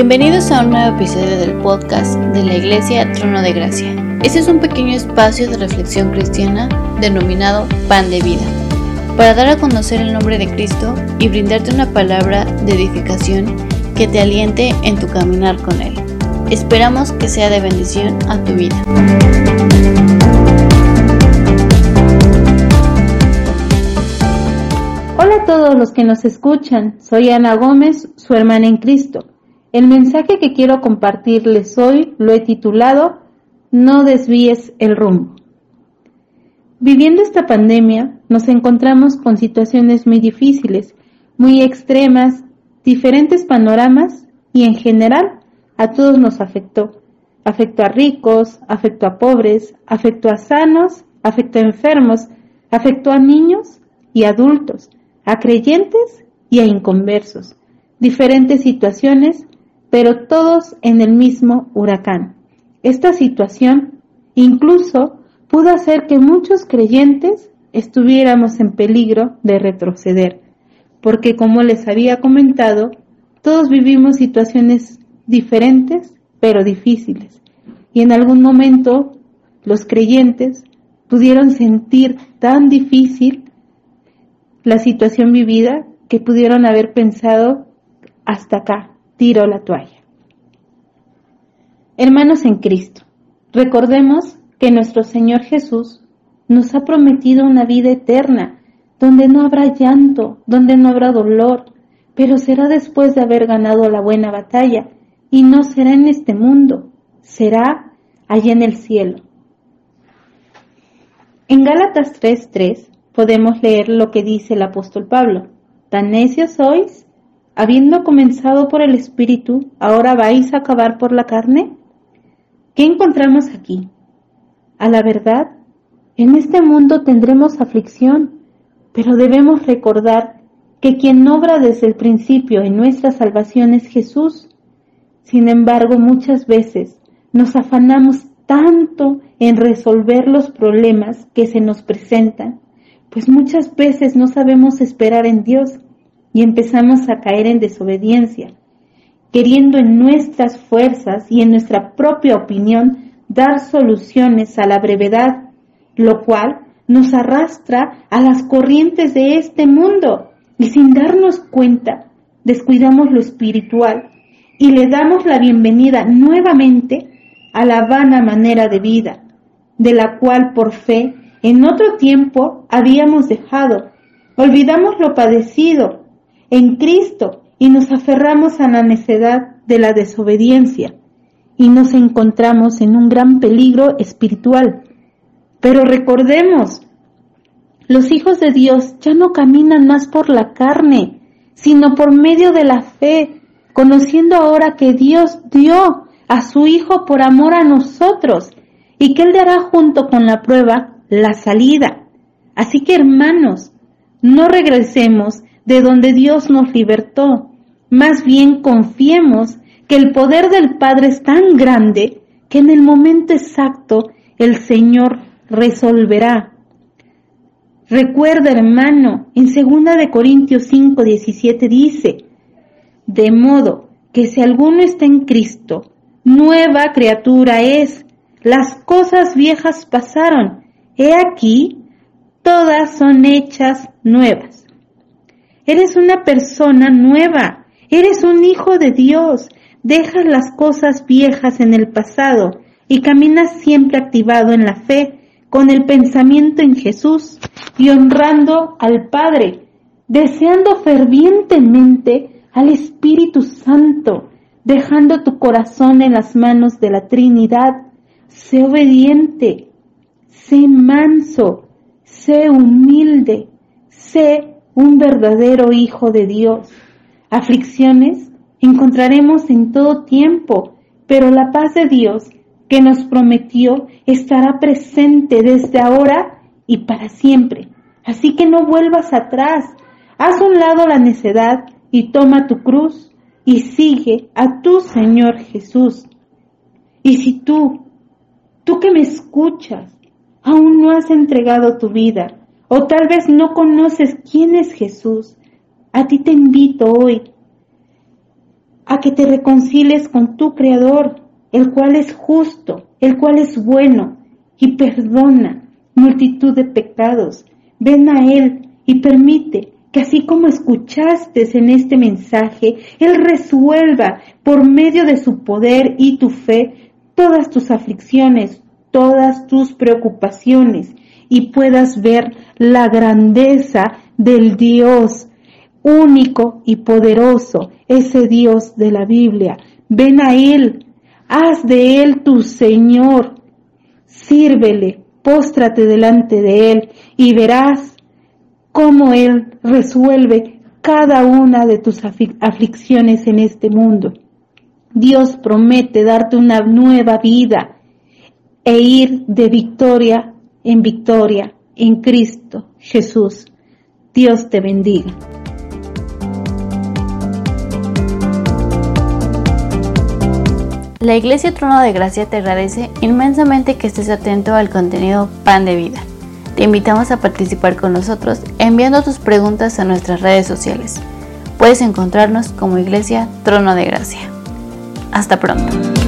Bienvenidos a un nuevo episodio del podcast de la Iglesia Trono de Gracia. Este es un pequeño espacio de reflexión cristiana denominado Pan de Vida, para dar a conocer el nombre de Cristo y brindarte una palabra de edificación que te aliente en tu caminar con Él. Esperamos que sea de bendición a tu vida. Hola a todos los que nos escuchan, soy Ana Gómez, su hermana en Cristo. El mensaje que quiero compartirles hoy lo he titulado No desvíes el rumbo. Viviendo esta pandemia, nos encontramos con situaciones muy difíciles, muy extremas, diferentes panoramas y en general a todos nos afectó. Afectó a ricos, afectó a pobres, afectó a sanos, afectó a enfermos, afectó a niños y adultos, a creyentes y a inconversos. Diferentes situaciones pero todos en el mismo huracán. Esta situación incluso pudo hacer que muchos creyentes estuviéramos en peligro de retroceder, porque como les había comentado, todos vivimos situaciones diferentes pero difíciles, y en algún momento los creyentes pudieron sentir tan difícil la situación vivida que pudieron haber pensado hasta acá, tiro la toalla. Hermanos en Cristo, recordemos que nuestro Señor Jesús nos ha prometido una vida eterna, donde no habrá llanto, donde no habrá dolor, pero será después de haber ganado la buena batalla, y no será en este mundo, será allá en el cielo. En Gálatas 3:3 podemos leer lo que dice el apóstol Pablo, tan necios sois habiendo comenzado por el Espíritu, ¿ahora vais a acabar por la carne? ¿Qué encontramos aquí? A la verdad, en este mundo tendremos aflicción, pero debemos recordar que quien obra desde el principio en nuestra salvación es Jesús. Sin embargo, muchas veces nos afanamos tanto en resolver los problemas que se nos presentan, pues muchas veces no sabemos esperar en Dios y empezamos a caer en desobediencia, queriendo en nuestras fuerzas y en nuestra propia opinión dar soluciones a la brevedad, lo cual nos arrastra a las corrientes de este mundo y sin darnos cuenta descuidamos lo espiritual y le damos la bienvenida nuevamente a la vana manera de vida, de la cual por fe en otro tiempo habíamos dejado. Olvidamos lo padecido en Cristo y nos aferramos a la necedad de la desobediencia y nos encontramos en un gran peligro espiritual. Pero recordemos, los hijos de Dios ya no caminan más por la carne, sino por medio de la fe, conociendo ahora que Dios dio a su Hijo por amor a nosotros y que Él dará junto con la prueba la salida. Así que hermanos, no regresemos de donde Dios nos libertó. Más bien confiemos que el poder del Padre es tan grande que en el momento exacto el Señor resolverá. Recuerda, hermano, en 2 de Corintios 5, 17 dice, de modo que si alguno está en Cristo, nueva criatura es, las cosas viejas pasaron, he aquí, todas son hechas nuevas. Eres una persona nueva. Eres un hijo de Dios. Dejas las cosas viejas en el pasado y caminas siempre activado en la fe, con el pensamiento en Jesús y honrando al Padre, deseando fervientemente al Espíritu Santo, dejando tu corazón en las manos de la Trinidad. Sé obediente, sé manso, sé humilde, sé un verdadero Hijo de Dios. Aflicciones encontraremos en todo tiempo, pero la paz de Dios que nos prometió estará presente desde ahora y para siempre. Así que no vuelvas atrás, haz un lado la necedad y toma tu cruz y sigue a tu Señor Jesús. Y si tú, tú que me escuchas, aún no has entregado tu vida o tal vez no conoces quién es Jesús. A ti te invito hoy a que te reconcilies con tu Creador, el cual es justo, el cual es bueno y perdona multitud de pecados. Ven a Él y permite que así como escuchaste en este mensaje, Él resuelva por medio de su poder y tu fe todas tus aflicciones, todas tus preocupaciones y puedas ver la grandeza del Dios único y poderoso, ese Dios de la Biblia. Ven a Él, haz de Él tu Señor, sírvele, póstrate delante de Él y verás cómo Él resuelve cada una de tus aflicciones en este mundo. Dios promete darte una nueva vida e ir de victoria en victoria en Cristo Jesús. Dios te bendiga. La Iglesia Trono de Gracia te agradece inmensamente que estés atento al contenido Pan de Vida. Te invitamos a participar con nosotros enviando tus preguntas a nuestras redes sociales. Puedes encontrarnos como Iglesia Trono de Gracia. Hasta pronto.